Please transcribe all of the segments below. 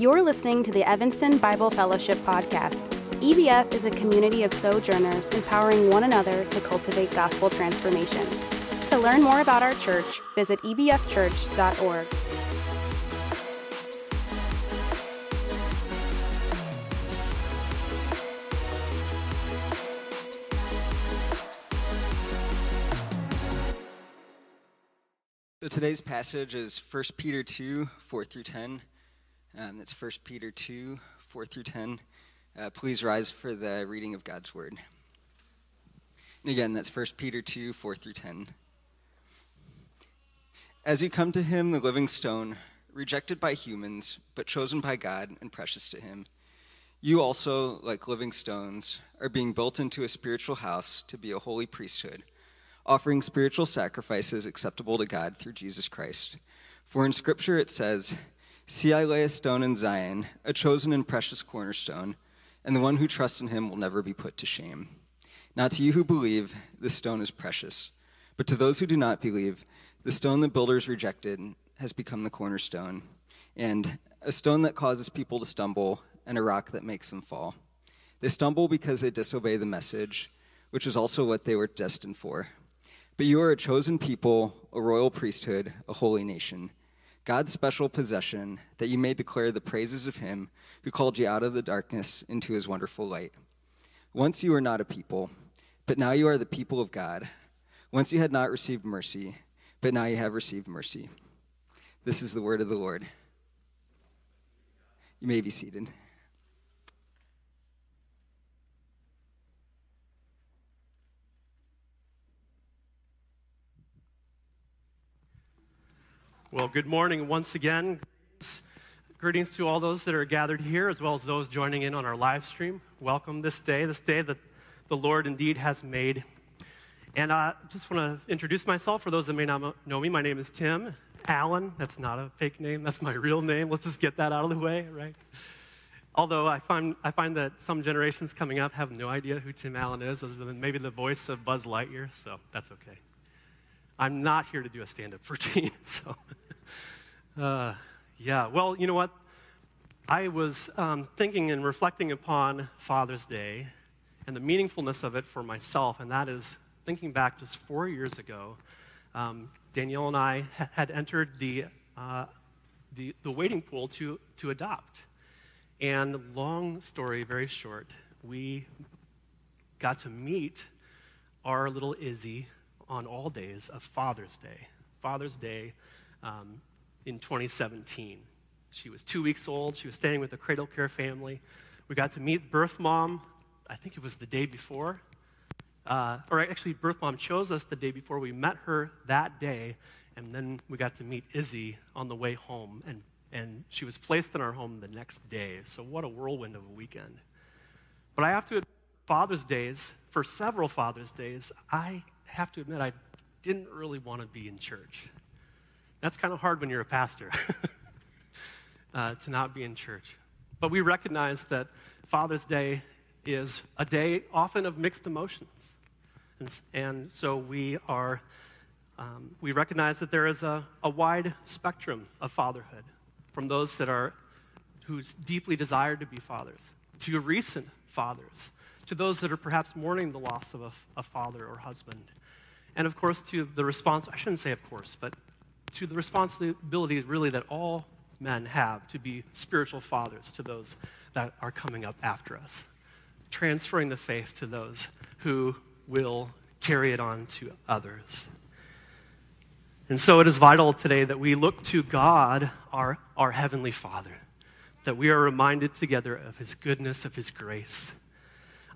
You're listening to the Evanston Bible Fellowship Podcast. EBF is a community of sojourners empowering one another to cultivate gospel transformation. To learn more about our church, visit ebfchurch.org. So today's passage is 1 Peter 2, 4 through 10. Um, that's 1 Peter 2, 4 through 10. Uh, please rise for the reading of God's word. And again, that's 1 Peter 2, 4 through 10. As you come to him, the living stone, rejected by humans, but chosen by God and precious to him, you also, like living stones, are being built into a spiritual house to be a holy priesthood offering spiritual sacrifices acceptable to God through Jesus Christ. For in Scripture it says, See, I lay a stone in Zion, a chosen and precious cornerstone, and the one who trusts in him will never be put to shame. Now, to you who believe, this stone is precious. But to those who do not believe, the stone the builders rejected has become the cornerstone, and a stone that causes people to stumble, and a rock that makes them fall. They stumble because they disobey the message, which is also what they were destined for. But you are a chosen people, a royal priesthood, a holy nation, God's special possession, that you may declare the praises of him who called you out of the darkness into his wonderful light. Once you were not a people, but now you are the people of God. Once you had not received mercy, but now you have received mercy. This is the word of the Lord. You may be seated. Well, good morning once again. Greetings to all those that are gathered here, as well as those joining in on our live stream. Welcome this day, this day that the Lord indeed has made. And I just want to introduce myself for those that may not know me. My name is Tim Allen. That's not a fake name, that's my real name. Let's just get that out of the way, right? Although I find, I find that some generations coming up have no idea who Tim Allen is, other than maybe the voice of Buzz Lightyear, so that's okay. I'm not here to do a stand up routine, so. Uh, yeah, well, you know what? I was um, thinking and reflecting upon Father's Day and the meaningfulness of it for myself, and that is thinking back just four years ago. Um, Danielle and I ha- had entered the, uh, the, the waiting pool to, to adopt. And long story, very short, we got to meet our little Izzy on all days of Father's Day. Father's Day um, in 2017. She was two weeks old. She was staying with a cradle care family. We got to meet birth mom, I think it was the day before. Uh, or actually, birth mom chose us the day before. We met her that day, and then we got to meet Izzy on the way home. And, and she was placed in our home the next day. So, what a whirlwind of a weekend. But I have to, Father's Days, for several Father's Days, I have to admit I didn't really want to be in church. That's kind of hard when you're a pastor uh, to not be in church. But we recognize that Father's Day is a day often of mixed emotions. And, and so we are, um, we recognize that there is a, a wide spectrum of fatherhood from those that are, who deeply desire to be fathers, to recent fathers, to those that are perhaps mourning the loss of a, a father or husband. And of course, to the response, I shouldn't say of course, but to the responsibility really that all men have to be spiritual fathers to those that are coming up after us, transferring the faith to those who will carry it on to others. And so it is vital today that we look to God, our, our Heavenly Father, that we are reminded together of His goodness, of His grace.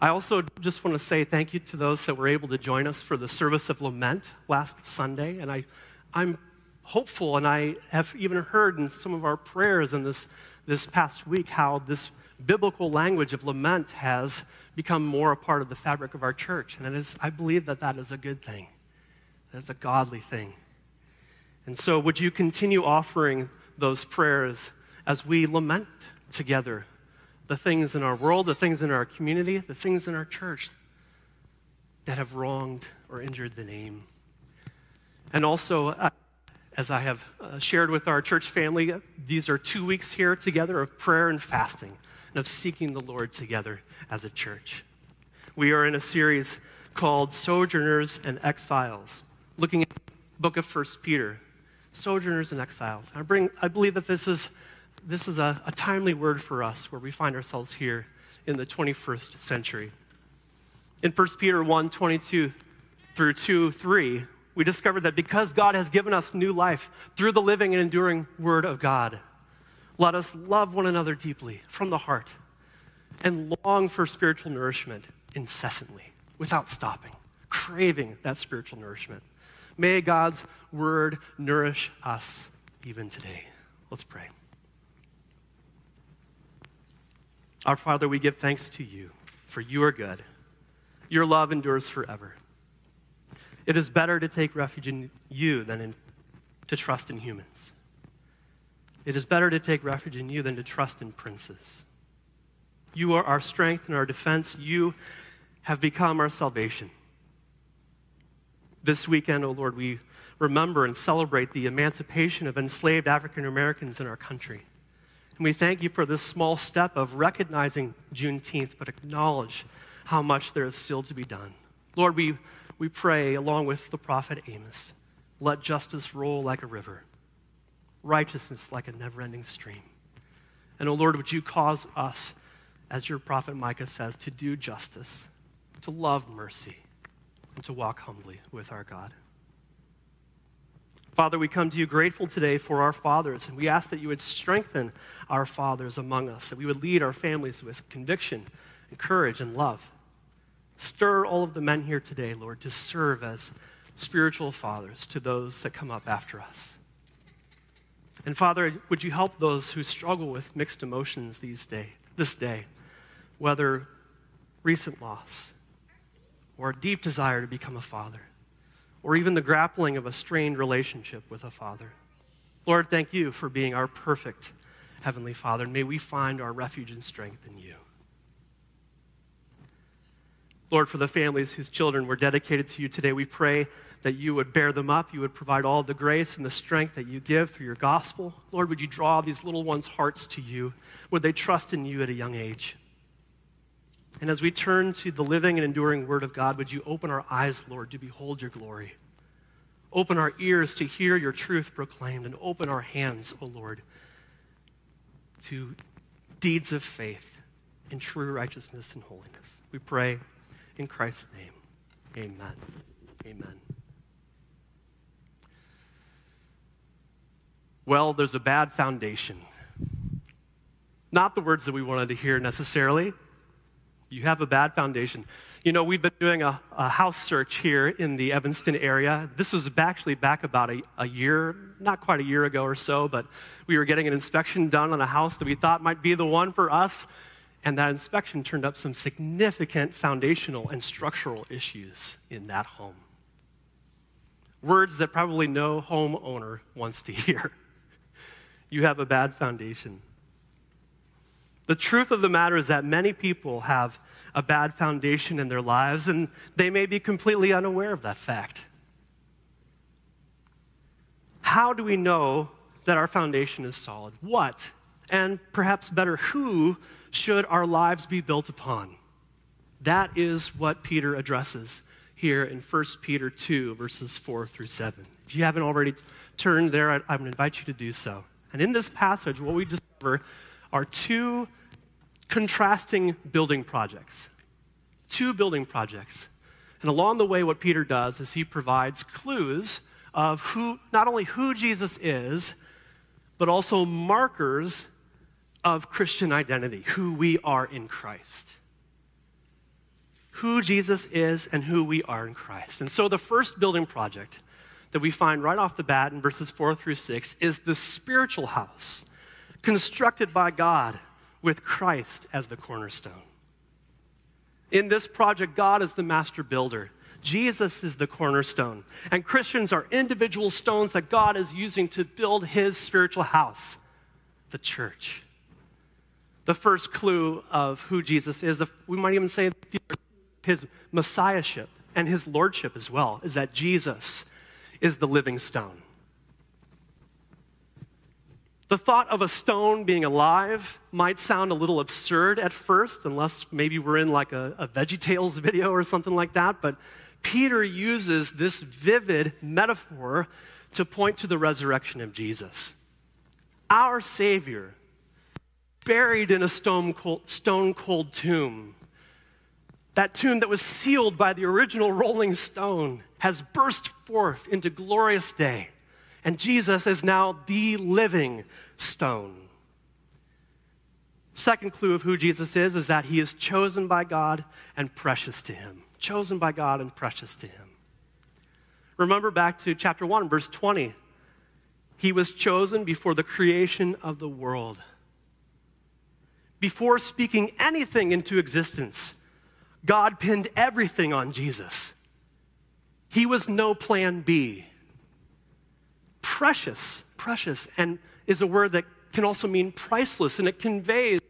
I also just want to say thank you to those that were able to join us for the service of lament last Sunday. And I, I'm hopeful, and I have even heard in some of our prayers in this, this past week how this biblical language of lament has become more a part of the fabric of our church. And it is, I believe that that is a good thing, that is a godly thing. And so, would you continue offering those prayers as we lament together the things in our world, the things in our community, the things in our church that have wronged or injured the name? And also, uh, as I have uh, shared with our church family, these are two weeks here together of prayer and fasting and of seeking the Lord together as a church. We are in a series called Sojourners and Exiles, looking at the book of First Peter, Sojourners and Exiles. I, bring, I believe that this is, this is a, a timely word for us where we find ourselves here in the 21st century. In 1 Peter 1 22 through 2 3, we discovered that because God has given us new life through the living and enduring Word of God, let us love one another deeply from the heart and long for spiritual nourishment incessantly, without stopping, craving that spiritual nourishment. May God's Word nourish us even today. Let's pray. Our Father, we give thanks to you, for you are good. Your love endures forever. It is better to take refuge in you than in, to trust in humans. It is better to take refuge in you than to trust in princes. You are our strength and our defense. You have become our salvation. This weekend, O oh Lord, we remember and celebrate the emancipation of enslaved African Americans in our country. And we thank you for this small step of recognizing Juneteenth, but acknowledge how much there is still to be done. Lord, we we pray, along with the prophet Amos, let justice roll like a river, righteousness like a never ending stream. And, O oh Lord, would you cause us, as your prophet Micah says, to do justice, to love mercy, and to walk humbly with our God. Father, we come to you grateful today for our fathers, and we ask that you would strengthen our fathers among us, that we would lead our families with conviction and courage and love. Stir all of the men here today, Lord, to serve as spiritual fathers to those that come up after us. And Father, would you help those who struggle with mixed emotions these day, this day, whether recent loss or a deep desire to become a father, or even the grappling of a strained relationship with a father. Lord, thank you for being our perfect Heavenly Father, and may we find our refuge and strength in you. Lord, for the families whose children were dedicated to you today, we pray that you would bear them up. You would provide all the grace and the strength that you give through your gospel. Lord, would you draw these little ones' hearts to you? Would they trust in you at a young age? And as we turn to the living and enduring Word of God, would you open our eyes, Lord, to behold your glory? Open our ears to hear your truth proclaimed, and open our hands, O oh Lord, to deeds of faith in true righteousness and holiness. We pray in Christ's name, amen. Amen. Well, there's a bad foundation. Not the words that we wanted to hear necessarily. You have a bad foundation. You know, we've been doing a, a house search here in the Evanston area. This was actually back about a, a year, not quite a year ago or so, but we were getting an inspection done on a house that we thought might be the one for us. And that inspection turned up some significant foundational and structural issues in that home. Words that probably no homeowner wants to hear. You have a bad foundation. The truth of the matter is that many people have a bad foundation in their lives, and they may be completely unaware of that fact. How do we know that our foundation is solid? What, and perhaps better, who should our lives be built upon? That is what Peter addresses here in 1 Peter 2, verses 4 through 7. If you haven't already turned there, I, I would invite you to do so. And in this passage, what we discover are two contrasting building projects. Two building projects. And along the way, what Peter does is he provides clues of who, not only who Jesus is, but also markers of Christian identity, who we are in Christ. Who Jesus is and who we are in Christ. And so the first building project that we find right off the bat in verses 4 through 6 is the spiritual house constructed by God with Christ as the cornerstone. In this project, God is the master builder. Jesus is the cornerstone. And Christians are individual stones that God is using to build his spiritual house, the church the first clue of who Jesus is. The, we might even say his messiahship and his lordship as well, is that Jesus is the living stone. The thought of a stone being alive might sound a little absurd at first, unless maybe we're in like a, a VeggieTales video or something like that. But Peter uses this vivid metaphor to point to the resurrection of Jesus. Our Savior, buried in a stone cold, stone cold tomb, that tomb that was sealed by the original rolling stone, has burst forth into glorious day. And Jesus is now the living stone. Second clue of who Jesus is is that he is chosen by God and precious to him. Chosen by God and precious to him. Remember back to chapter 1, verse 20. He was chosen before the creation of the world. Before speaking anything into existence, God pinned everything on Jesus. He was no plan B. Precious, precious, and is a word that can also mean priceless, and it conveys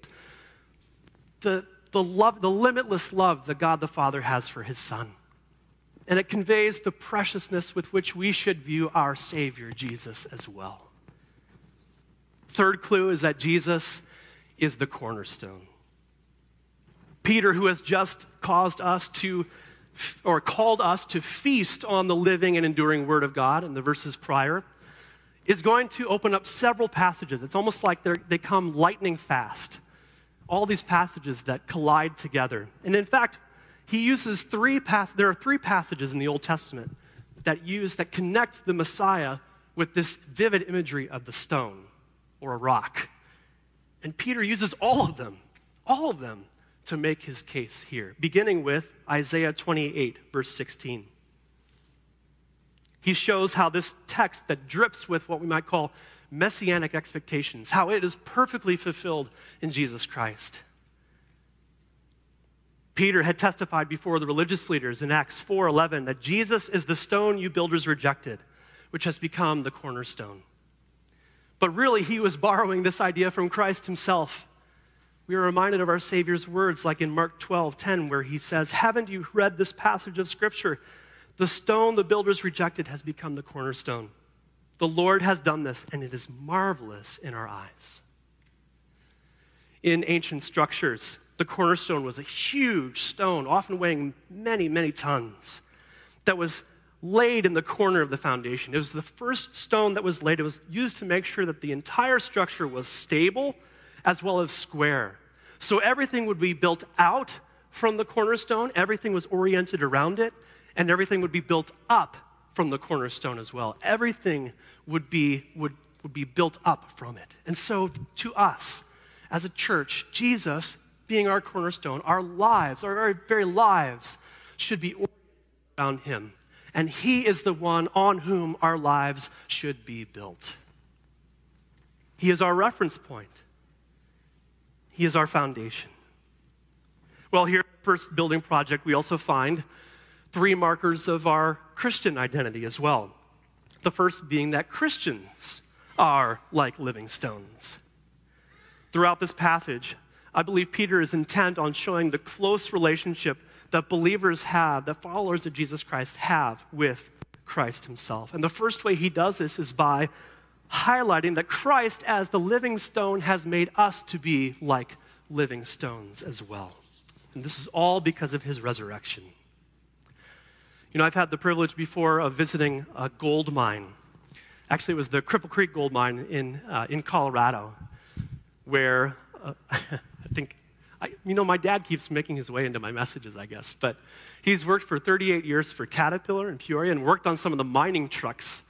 the, the love, the limitless love that God the Father has for his Son. And it conveys the preciousness with which we should view our Savior, Jesus, as well. Third clue is that Jesus is the cornerstone. Peter, who has just caused us to, or called us to feast on the living and enduring Word of God in the verses prior, is going to open up several passages. It's almost like they come lightning fast. All these passages that collide together. And in fact, he uses three pass- there are three passages in the Old Testament that use that connect the Messiah with this vivid imagery of the stone or a rock. And Peter uses all of them, all of them to make his case here, beginning with Isaiah 28, verse 16. He shows how this text that drips with what we might call messianic expectations, how it is perfectly fulfilled in Jesus Christ. Peter had testified before the religious leaders in Acts 4:11 that Jesus is the stone you builders rejected, which has become the cornerstone. But really he was borrowing this idea from Christ himself. We are reminded of our Savior's words like in Mark 12:10 where he says, "Haven't you read this passage of scripture? The stone the builders rejected has become the cornerstone. The Lord has done this and it is marvelous in our eyes." In ancient structures, the cornerstone was a huge stone, often weighing many, many tons, that was laid in the corner of the foundation. It was the first stone that was laid. It was used to make sure that the entire structure was stable as well as square. So everything would be built out from the cornerstone, everything was oriented around it, and everything would be built up from the cornerstone as well. Everything would be, would, would be built up from it. And so to us, as a church, Jesus being our cornerstone, our lives, our very, very lives, should be around Him. And He is the one on whom our lives should be built. He is our reference point, He is our foundation. Well, here first building project, we also find three markers of our Christian identity as well. The first being that Christians are like living stones. Throughout this passage, I believe Peter is intent on showing the close relationship that believers have, that followers of Jesus Christ have with Christ himself. And the first way he does this is by highlighting that Christ, as the living stone, has made us to be like living stones as well. And this is all because of his resurrection. You know, I've had the privilege before of visiting a gold mine. Actually, it was the Cripple Creek gold mine in, uh, in Colorado, where uh, I think, I, you know, my dad keeps making his way into my messages, I guess, but he's worked for 38 years for Caterpillar in Peoria and worked on some of the mining trucks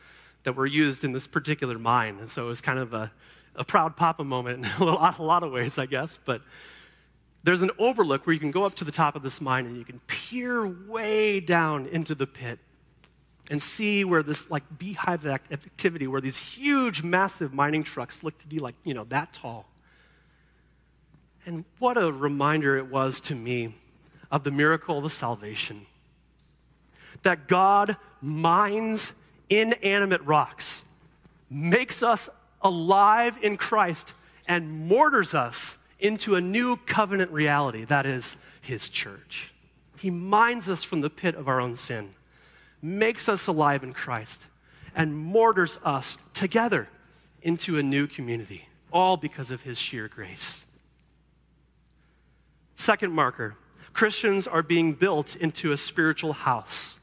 that were used in this particular mine. And so it was kind of a, a proud papa moment in a, little, a lot of ways, I guess. But there's an overlook where you can go up to the top of this mine and you can peer way down into the pit and see where this like beehive activity, where these huge, massive mining trucks look to be like, you know, that tall. And what a reminder it was to me of the miracle of salvation. That God mines inanimate rocks, makes us alive in Christ, and mortars us into a new covenant reality that is His church. He mines us from the pit of our own sin, makes us alive in Christ, and mortars us together into a new community, all because of his sheer grace. Second marker Christians are being built into a spiritual house.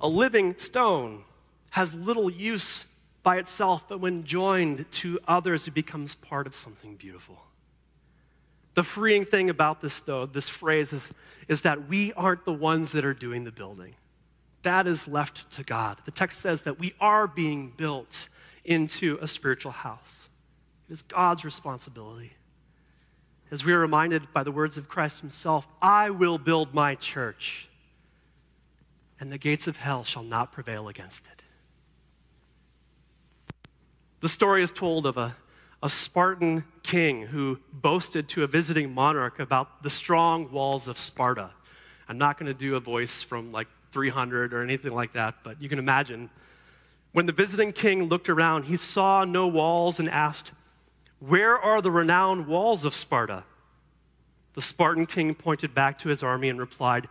A living stone has little use by itself, but when joined to others, it becomes part of something beautiful. The freeing thing about this, though, this phrase is, is that we aren't the ones that are doing the building. That is left to God. The text says that we are being built into a spiritual house. It is God's responsibility. As we are reminded by the words of Christ Himself, I will build my church, and the gates of hell shall not prevail against it. The story is told of a, a Spartan king who boasted to a visiting monarch about the strong walls of Sparta. I'm not going to do a voice from like 300 or anything like that, but you can imagine. When the visiting king looked around, he saw no walls and asked, Where are the renowned walls of Sparta? The Spartan king pointed back to his army and replied,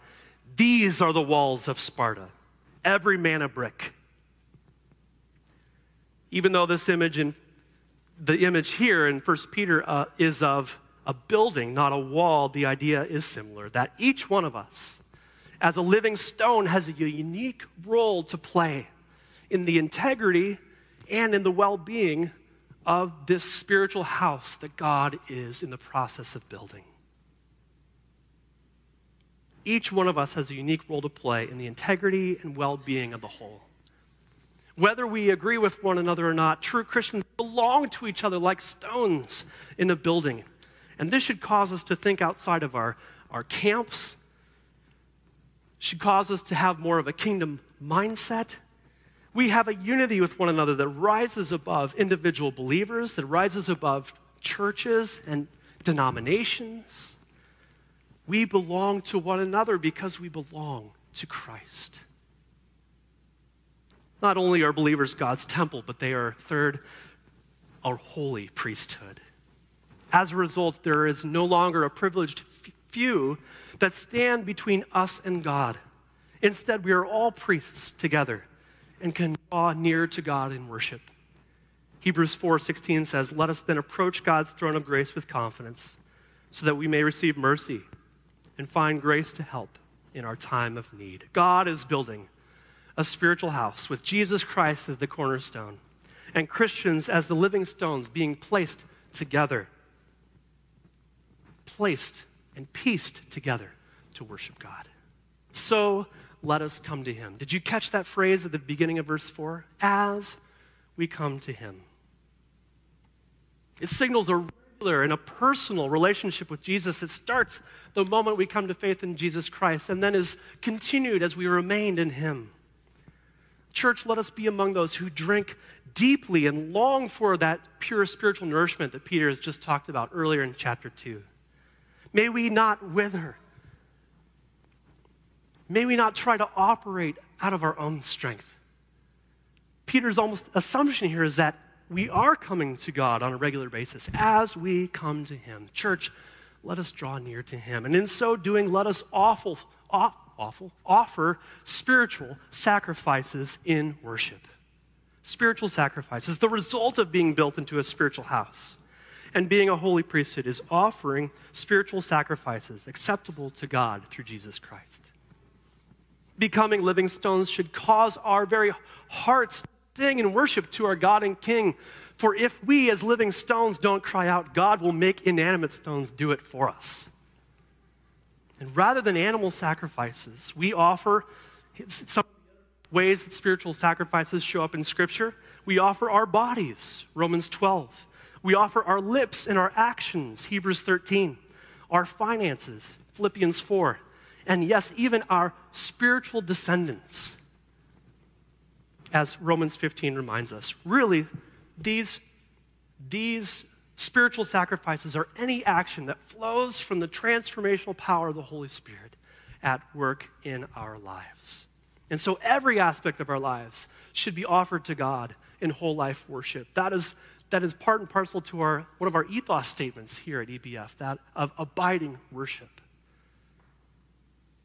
These are the walls of Sparta, every man a brick. Even though this image in the image here in 1 Peter uh, is of a building, not a wall, the idea is similar that each one of us as a living stone, has a unique role to play in the integrity and in the well being of this spiritual house that God is in the process of building. Each one of us has a unique role to play in the integrity and well being of the whole. Whether we agree with one another or not, true Christians belong to each other like stones in a building. And this should cause us to think outside of our, our camps should cause us to have more of a kingdom mindset. We have a unity with one another that rises above individual believers, that rises above churches and denominations. We belong to one another because we belong to Christ. Not only are believers God's temple, but they are, third, our holy priesthood. As a result, there is no longer a privileged few that stand between us and God. Instead, we are all priests together and can draw near to God in worship. Hebrews 4:16 says, "Let us then approach God's throne of grace with confidence, so that we may receive mercy and find grace to help in our time of need." God is building a spiritual house with Jesus Christ as the cornerstone and Christians as the living stones being placed together. Placed and pieced together to worship God. So let us come to him. Did you catch that phrase at the beginning of verse 4? As we come to him. It signals a regular and a personal relationship with Jesus that starts the moment we come to faith in Jesus Christ and then is continued as we remain in him. Church, let us be among those who drink deeply and long for that pure spiritual nourishment that Peter has just talked about earlier in chapter 2. May we not wither. May we not try to operate out of our own strength. Peter's almost assumption here is that we are coming to God on a regular basis as we come to Him. Church, let us draw near to Him. And in so doing, let us awful, off, awful, offer spiritual sacrifices in worship. Spiritual sacrifices, the result of being built into a spiritual house and being a holy priesthood is offering spiritual sacrifices acceptable to God through Jesus Christ. Becoming living stones should cause our very hearts to sing and worship to our God and King. For if we, as living stones, don't cry out, God will make inanimate stones do it for us. And rather than animal sacrifices, we offer some ways that spiritual sacrifices show up in Scripture. We offer our bodies, Romans 12. We offer our lips and our actions, Hebrews 13, our finances, Philippians 4, and yes, even our spiritual descendants, as Romans 15 reminds us. Really, these, these spiritual sacrifices are any action that flows from the transformational power of the Holy Spirit at work in our lives. And so every aspect of our lives should be offered to God in whole life worship. That is that is part and parcel to our, one of our ethos statements here at EBF, that of abiding worship.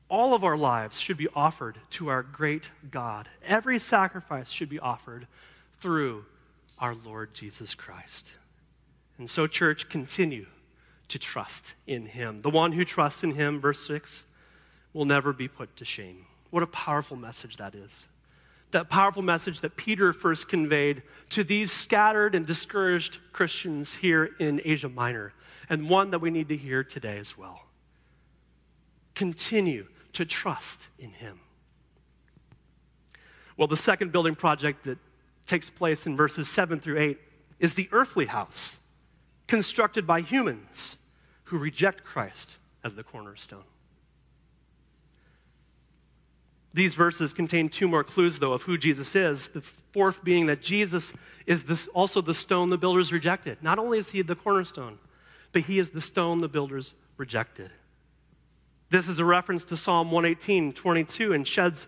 All of our lives should be offered to our great God. Every sacrifice should be offered through our Lord Jesus Christ. And so, church, continue to trust in him. The one who trusts in him, verse 6, will never be put to shame. What a powerful message that is. That powerful message that Peter first conveyed to these scattered and discouraged Christians here in Asia Minor, and one that we need to hear today as well. Continue to trust in him. Well, the second building project that takes place in verses 7 through 8 is the earthly house, constructed by humans who reject Christ as the cornerstone. These verses contain two more clues, though, of who Jesus is. The fourth being that Jesus is this, also the stone the builders rejected. Not only is he the cornerstone, but he is the stone the builders rejected. This is a reference to Psalm 118, 22, and sheds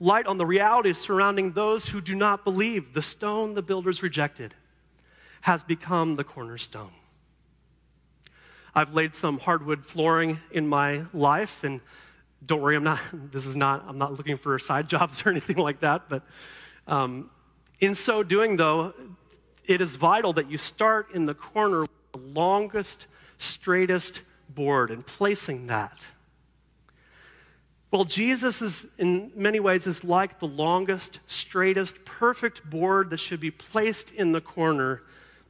light on the realities surrounding those who do not believe. The stone the builders rejected has become the cornerstone. I've laid some hardwood flooring in my life, and don't worry, I'm not, this is not, I'm not looking for side jobs or anything like that, but um, in so doing, though, it is vital that you start in the corner with the longest, straightest board and placing that well, Jesus is, in many ways, is like the longest, straightest, perfect board that should be placed in the corner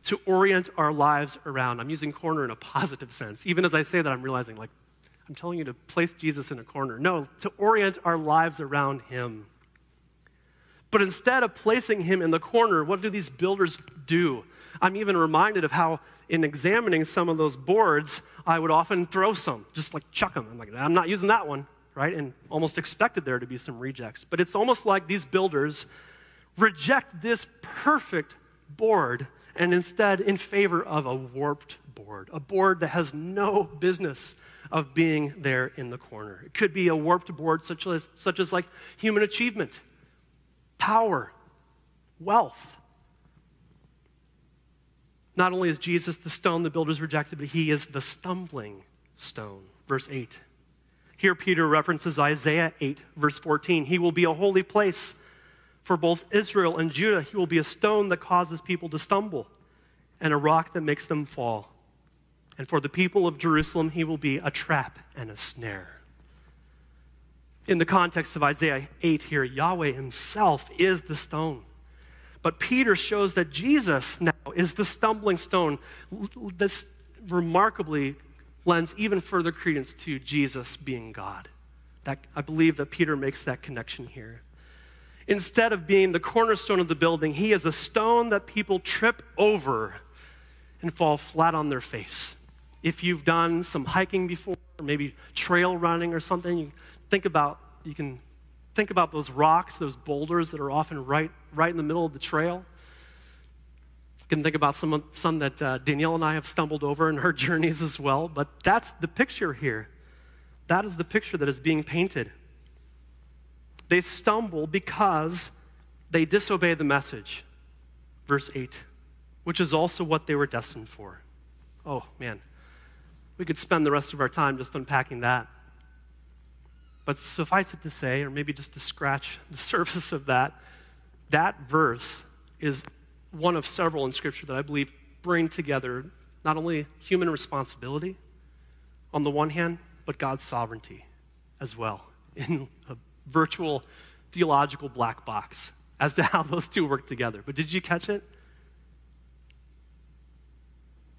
to orient our lives around. I'm using corner in a positive sense. Even as I say that, I'm realizing, like, I'm telling you to place Jesus in a corner. No, to orient our lives around him. But instead of placing him in the corner, what do these builders do? I'm even reminded of how, in examining some of those boards, I would often throw some, just like chuck them. I'm like, I'm not using that one right? And almost expected there to be some rejects. But it's almost like these builders reject this perfect board and instead in favor of a warped board, a board that has no business of being there in the corner. It could be a warped board such as, such as like human achievement, power, wealth. Not only is Jesus the stone the builders rejected, but he is the stumbling stone. Verse 8. Here, Peter references Isaiah 8, verse 14. He will be a holy place for both Israel and Judah. He will be a stone that causes people to stumble and a rock that makes them fall. And for the people of Jerusalem, he will be a trap and a snare. In the context of Isaiah 8 here, Yahweh himself is the stone. But Peter shows that Jesus now is the stumbling stone. This remarkably lends even further credence to Jesus being God. That, I believe that Peter makes that connection here. Instead of being the cornerstone of the building, he is a stone that people trip over and fall flat on their face. If you've done some hiking before, or maybe trail running or something, you think about you can think about those rocks, those boulders that are often right right in the middle of the trail. You can think about some, some that uh, Danielle and I have stumbled over in her journeys as well, but that's the picture here. That is the picture that is being painted. They stumble because they disobey the message. Verse 8, which is also what they were destined for. Oh, man. We could spend the rest of our time just unpacking that. But suffice it to say, or maybe just to scratch the surface of that, that verse is one of several in Scripture that I believe bring together not only human responsibility on the one hand, but God's sovereignty as well in a virtual theological black box as to how those two work together. But did you catch it?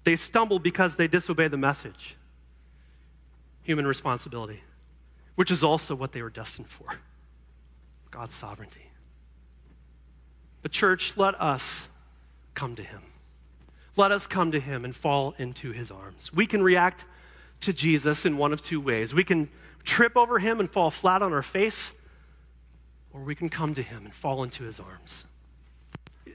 They stumble because they disobey the message human responsibility, which is also what they were destined for God's sovereignty. But, church, let us come to him. Let us come to him and fall into his arms. We can react to Jesus in one of two ways. We can trip over him and fall flat on our face, or we can come to him and fall into his arms.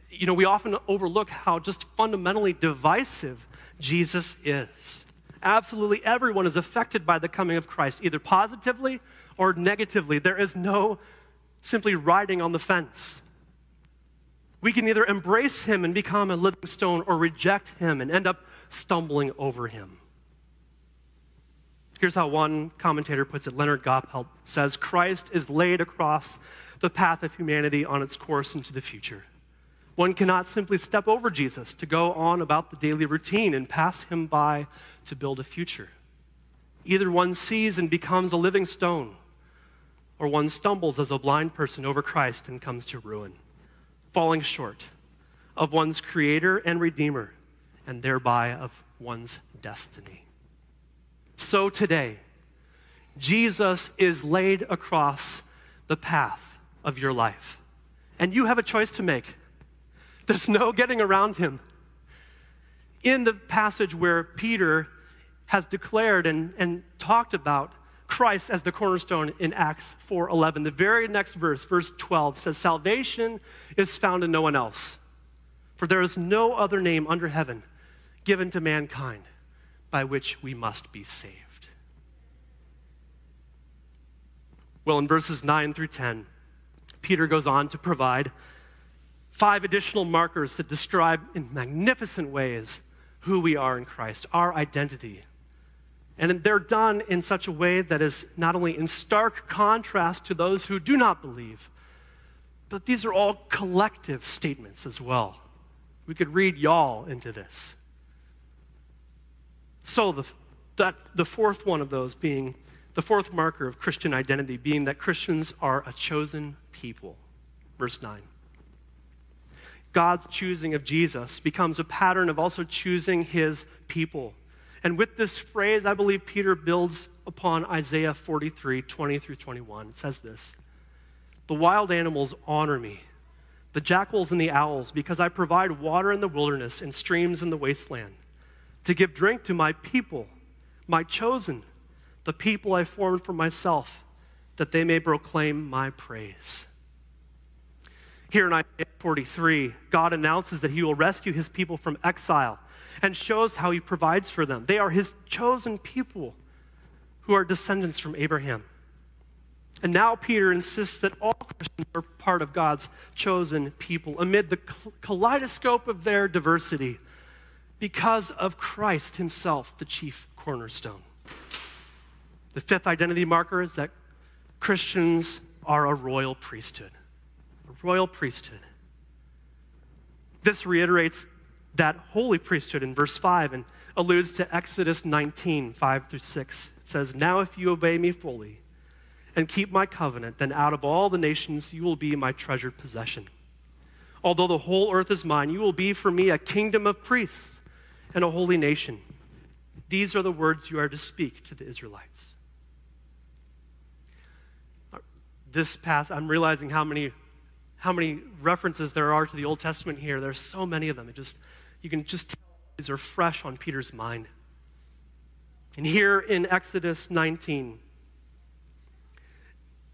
You know, we often overlook how just fundamentally divisive Jesus is. Absolutely everyone is affected by the coming of Christ, either positively or negatively. There is no simply riding on the fence. We can either embrace him and become a living stone or reject him and end up stumbling over him. Here's how one commentator puts it Leonard Goppelt says Christ is laid across the path of humanity on its course into the future. One cannot simply step over Jesus to go on about the daily routine and pass him by to build a future. Either one sees and becomes a living stone, or one stumbles as a blind person over Christ and comes to ruin, falling short of one's creator and redeemer, and thereby of one's destiny. So today, Jesus is laid across the path of your life, and you have a choice to make. There's no getting around him. In the passage where Peter has declared and, and talked about Christ as the cornerstone in Acts 4:11. The very next verse, verse 12 says salvation is found in no one else. For there is no other name under heaven given to mankind by which we must be saved. Well, in verses 9 through 10, Peter goes on to provide five additional markers that describe in magnificent ways who we are in Christ, our identity. And they're done in such a way that is not only in stark contrast to those who do not believe, but these are all collective statements as well. We could read y'all into this. So, the, that, the fourth one of those being the fourth marker of Christian identity being that Christians are a chosen people. Verse 9. God's choosing of Jesus becomes a pattern of also choosing his people. And with this phrase, I believe Peter builds upon Isaiah 43 20 through 21. It says this The wild animals honor me, the jackals and the owls, because I provide water in the wilderness and streams in the wasteland, to give drink to my people, my chosen, the people I formed for myself, that they may proclaim my praise. Here in Isaiah 43, God announces that he will rescue his people from exile and shows how he provides for them. They are his chosen people who are descendants from Abraham. And now Peter insists that all Christians are part of God's chosen people amid the kaleidoscope of their diversity because of Christ himself, the chief cornerstone. The fifth identity marker is that Christians are a royal priesthood. A royal priesthood. This reiterates that holy priesthood in verse 5 and alludes to Exodus 19, 5 through 6. It says, Now if you obey me fully and keep my covenant, then out of all the nations you will be my treasured possession. Although the whole earth is mine, you will be for me a kingdom of priests and a holy nation. These are the words you are to speak to the Israelites. This past, I'm realizing how many how many references there are to the Old Testament here. There's so many of them. It just you can just tell these are fresh on Peter's mind. And here in Exodus 19,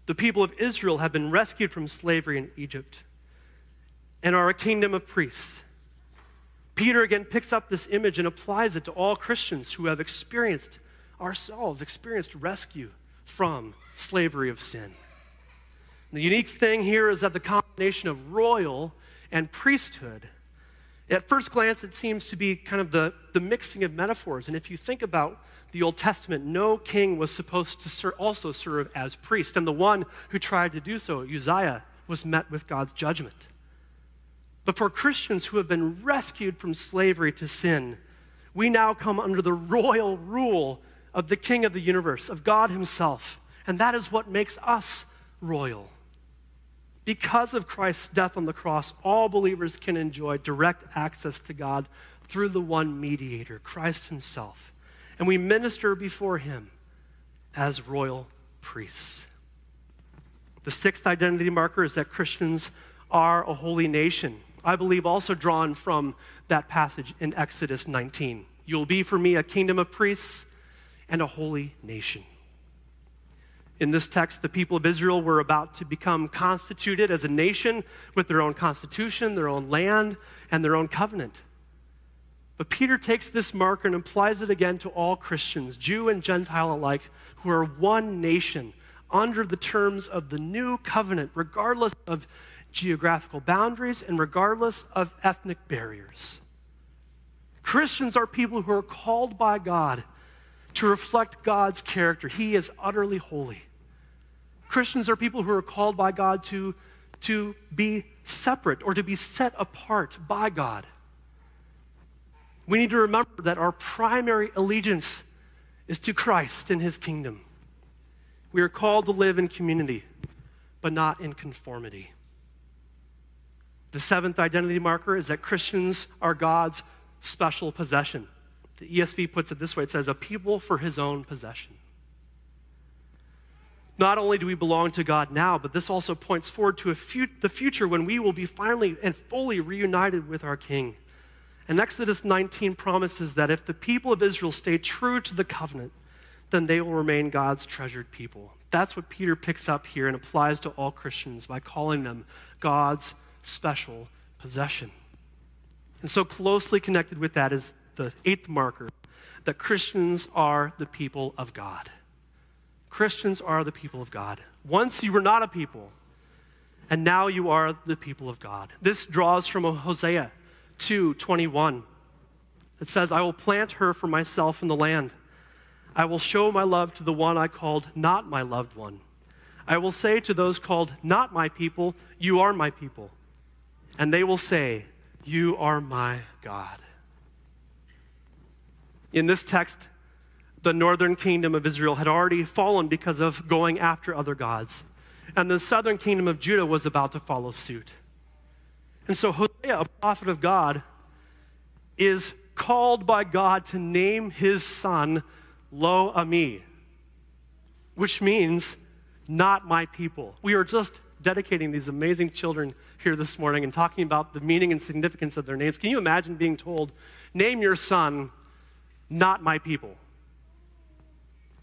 the people of Israel have been rescued from slavery in Egypt and are a kingdom of priests. Peter again picks up this image and applies it to all Christians who have experienced ourselves, experienced rescue from slavery of sin. The unique thing here is that the combination of royal and priesthood at first glance, it seems to be kind of the, the mixing of metaphors. And if you think about the Old Testament, no king was supposed to ser- also serve as priest. And the one who tried to do so, Uzziah, was met with God's judgment. But for Christians who have been rescued from slavery to sin, we now come under the royal rule of the King of the universe, of God Himself. And that is what makes us royal. Because of Christ's death on the cross, all believers can enjoy direct access to God through the one mediator, Christ Himself. And we minister before Him as royal priests. The sixth identity marker is that Christians are a holy nation. I believe also drawn from that passage in Exodus 19. You'll be for me a kingdom of priests and a holy nation. In this text, the people of Israel were about to become constituted as a nation with their own constitution, their own land, and their own covenant. But Peter takes this marker and applies it again to all Christians, Jew and Gentile alike, who are one nation under the terms of the new covenant, regardless of geographical boundaries and regardless of ethnic barriers. Christians are people who are called by God to reflect God's character. He is utterly holy. Christians are people who are called by God to, to be separate or to be set apart by God. We need to remember that our primary allegiance is to Christ and his kingdom. We are called to live in community, but not in conformity. The seventh identity marker is that Christians are God's special possession. The ESV puts it this way it says, a people for his own possession. Not only do we belong to God now, but this also points forward to the future when we will be finally and fully reunited with our King. And Exodus 19 promises that if the people of Israel stay true to the covenant, then they will remain God's treasured people. That's what Peter picks up here and applies to all Christians by calling them God's special possession. And so, closely connected with that is the eighth marker that Christians are the people of God. Christians are the people of God. Once you were not a people, and now you are the people of God. This draws from Hosea 2 21. It says, I will plant her for myself in the land. I will show my love to the one I called not my loved one. I will say to those called not my people, You are my people. And they will say, You are my God. In this text, the northern kingdom of Israel had already fallen because of going after other gods. And the southern kingdom of Judah was about to follow suit. And so Hosea, a prophet of God, is called by God to name his son Lo Ammi, which means not my people. We are just dedicating these amazing children here this morning and talking about the meaning and significance of their names. Can you imagine being told, name your son, not my people?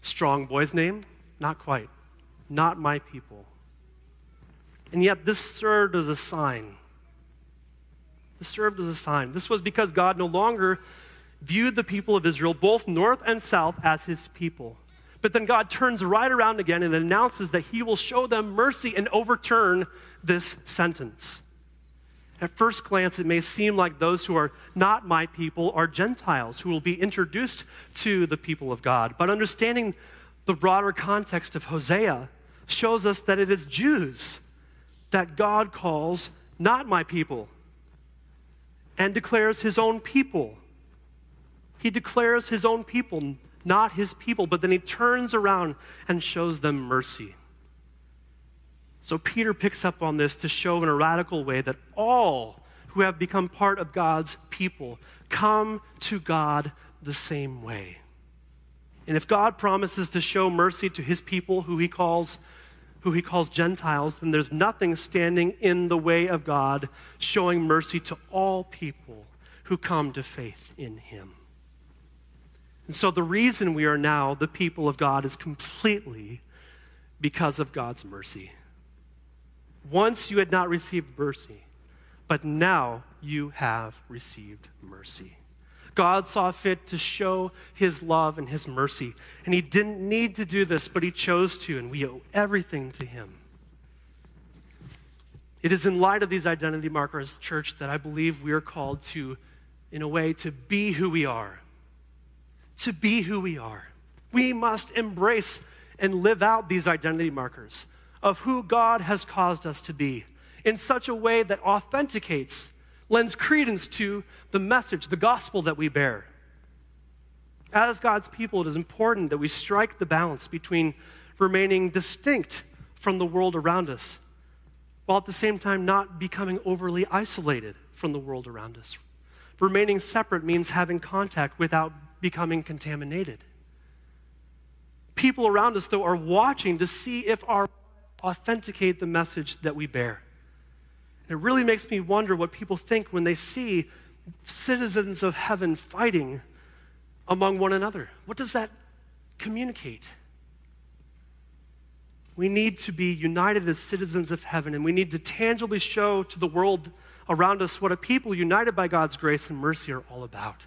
Strong boy's name? Not quite. Not my people. And yet, this served as a sign. This served as a sign. This was because God no longer viewed the people of Israel, both north and south, as his people. But then God turns right around again and announces that he will show them mercy and overturn this sentence. At first glance, it may seem like those who are not my people are Gentiles who will be introduced to the people of God. But understanding the broader context of Hosea shows us that it is Jews that God calls not my people and declares his own people. He declares his own people, not his people, but then he turns around and shows them mercy. So Peter picks up on this to show in a radical way that all who have become part of God's people come to God the same way. And if God promises to show mercy to his people who he calls who he calls Gentiles, then there's nothing standing in the way of God showing mercy to all people who come to faith in him. And so the reason we are now the people of God is completely because of God's mercy. Once you had not received mercy, but now you have received mercy. God saw fit to show his love and his mercy. And he didn't need to do this, but he chose to, and we owe everything to him. It is in light of these identity markers, church, that I believe we are called to, in a way, to be who we are. To be who we are. We must embrace and live out these identity markers of who God has caused us to be in such a way that authenticates, lends credence to the message, the gospel that we bear. As God's people, it is important that we strike the balance between remaining distinct from the world around us, while at the same time not becoming overly isolated from the world around us. Remaining separate means having contact without becoming contaminated. People around us, though, are watching to see if our authenticate the message that we bear. And it really makes me wonder what people think when they see citizens of heaven fighting among one another. What does that communicate? We need to be united as citizens of heaven, and we need to tangibly show to the world around us what a people united by God's grace and mercy are all about.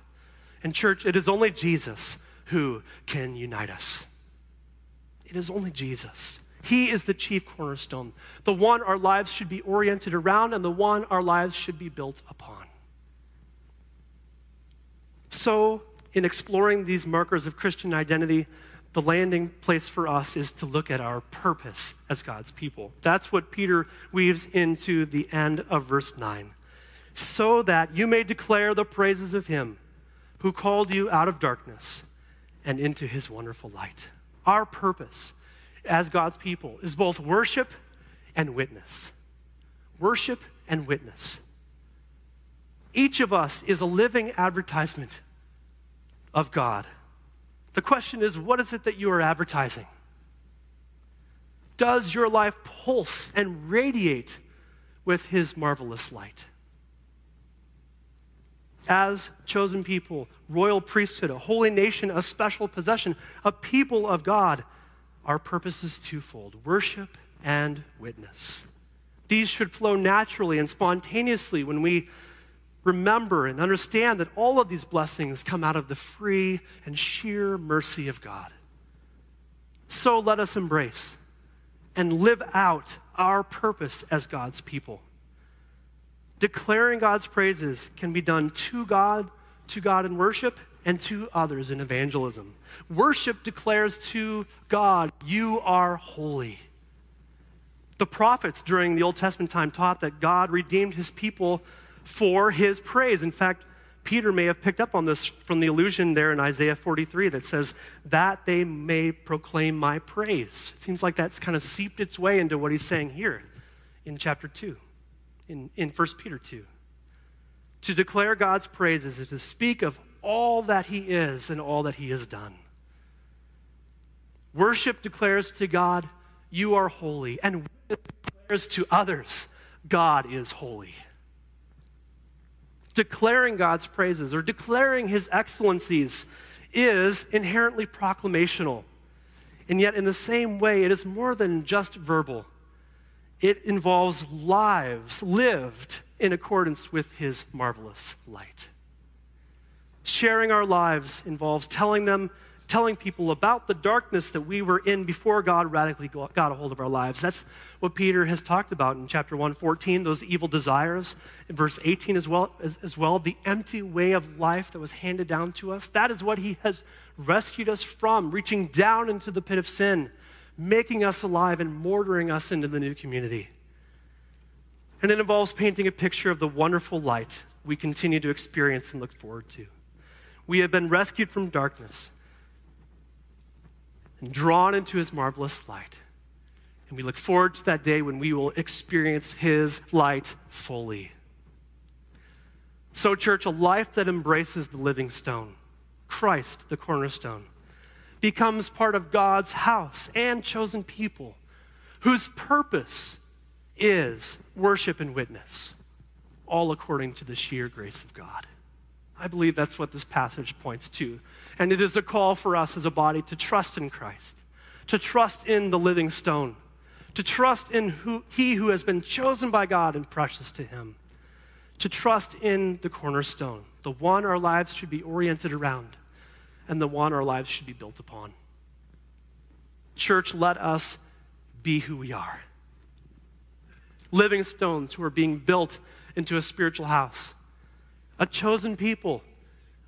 And, church, it is only Jesus who can unite us. It is only Jesus. He is the chief cornerstone, the one our lives should be oriented around, and the one our lives should be built upon. So, in exploring these markers of Christian identity, the landing place for us is to look at our purpose as God's people. That's what Peter weaves into the end of verse 9. So that you may declare the praises of him who called you out of darkness and into his wonderful light. Our purpose as God's people is both worship and witness. Worship and witness. Each of us is a living advertisement of God. The question is what is it that you are advertising? Does your life pulse and radiate with His marvelous light? As chosen people, royal priesthood, a holy nation, a special possession, a people of God, our purpose is twofold worship and witness. These should flow naturally and spontaneously when we remember and understand that all of these blessings come out of the free and sheer mercy of God. So let us embrace and live out our purpose as God's people. Declaring God's praises can be done to God, to God in worship, and to others in evangelism. Worship declares to God, You are holy. The prophets during the Old Testament time taught that God redeemed his people for his praise. In fact, Peter may have picked up on this from the allusion there in Isaiah 43 that says, that they may proclaim my praise. It seems like that's kind of seeped its way into what he's saying here in chapter 2, in, in 1 Peter 2. To declare God's praises is to speak of all that he is and all that he has done. Worship declares to God, You are holy, and declares to others, God is holy declaring God's praises or declaring his excellencies is inherently proclamational. And yet, in the same way, it is more than just verbal. It involves lives lived in accordance with his marvelous light. Sharing our lives involves telling them telling people about the darkness that we were in before God radically got a hold of our lives. That's what Peter has talked about in chapter 114, those evil desires. In verse 18 as well, as, as well, the empty way of life that was handed down to us. That is what he has rescued us from, reaching down into the pit of sin, making us alive and mortaring us into the new community. And it involves painting a picture of the wonderful light we continue to experience and look forward to. We have been rescued from darkness and drawn into his marvelous light. And we look forward to that day when we will experience his light fully. So, church, a life that embraces the living stone, Christ, the cornerstone, becomes part of God's house and chosen people whose purpose is worship and witness, all according to the sheer grace of God. I believe that's what this passage points to. And it is a call for us as a body to trust in Christ, to trust in the living stone, to trust in who, He who has been chosen by God and precious to Him, to trust in the cornerstone, the one our lives should be oriented around, and the one our lives should be built upon. Church, let us be who we are living stones who are being built into a spiritual house a chosen people,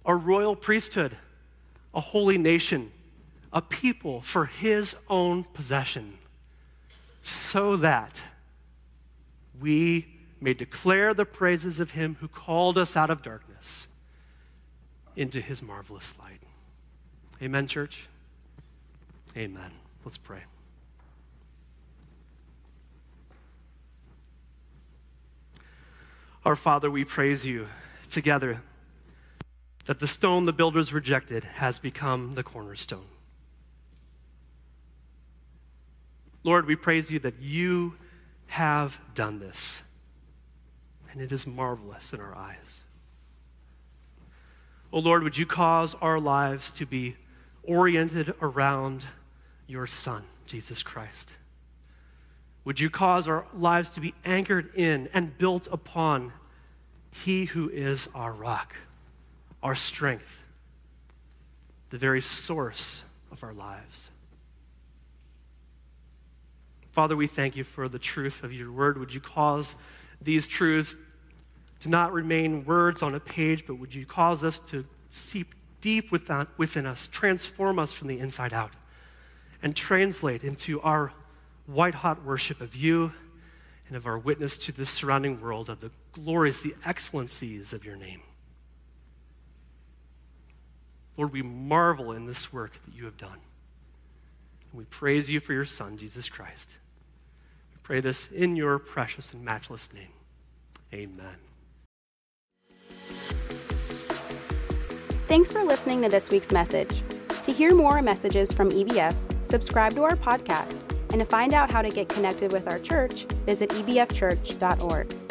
a royal priesthood, a holy nation, a people for his own possession, so that we may declare the praises of him who called us out of darkness into his marvelous light. Amen, church? Amen. Let's pray. Our Father, we praise you together that the stone the builders rejected has become the cornerstone. Lord, we praise you that you have done this, and it is marvelous in our eyes. Oh Lord, would you cause our lives to be oriented around your Son, Jesus Christ? Would you cause our lives to be anchored in and built upon he who is our rock, our strength, the very source of our lives. Father, we thank you for the truth of your word. Would you cause these truths to not remain words on a page, but would you cause us to seep deep within, us, transform us from the inside out? and translate into our white hot worship of you and of our witness to the surrounding world of the glories, the excellencies of your name. Lord, we marvel in this work that you have done. And we praise you for your Son, Jesus Christ. We pray this in your precious and matchless name. Amen. Thanks for listening to this week's message. To hear more messages from EBF, subscribe to our podcast, and to find out how to get connected with our church, visit ebfchurch.org.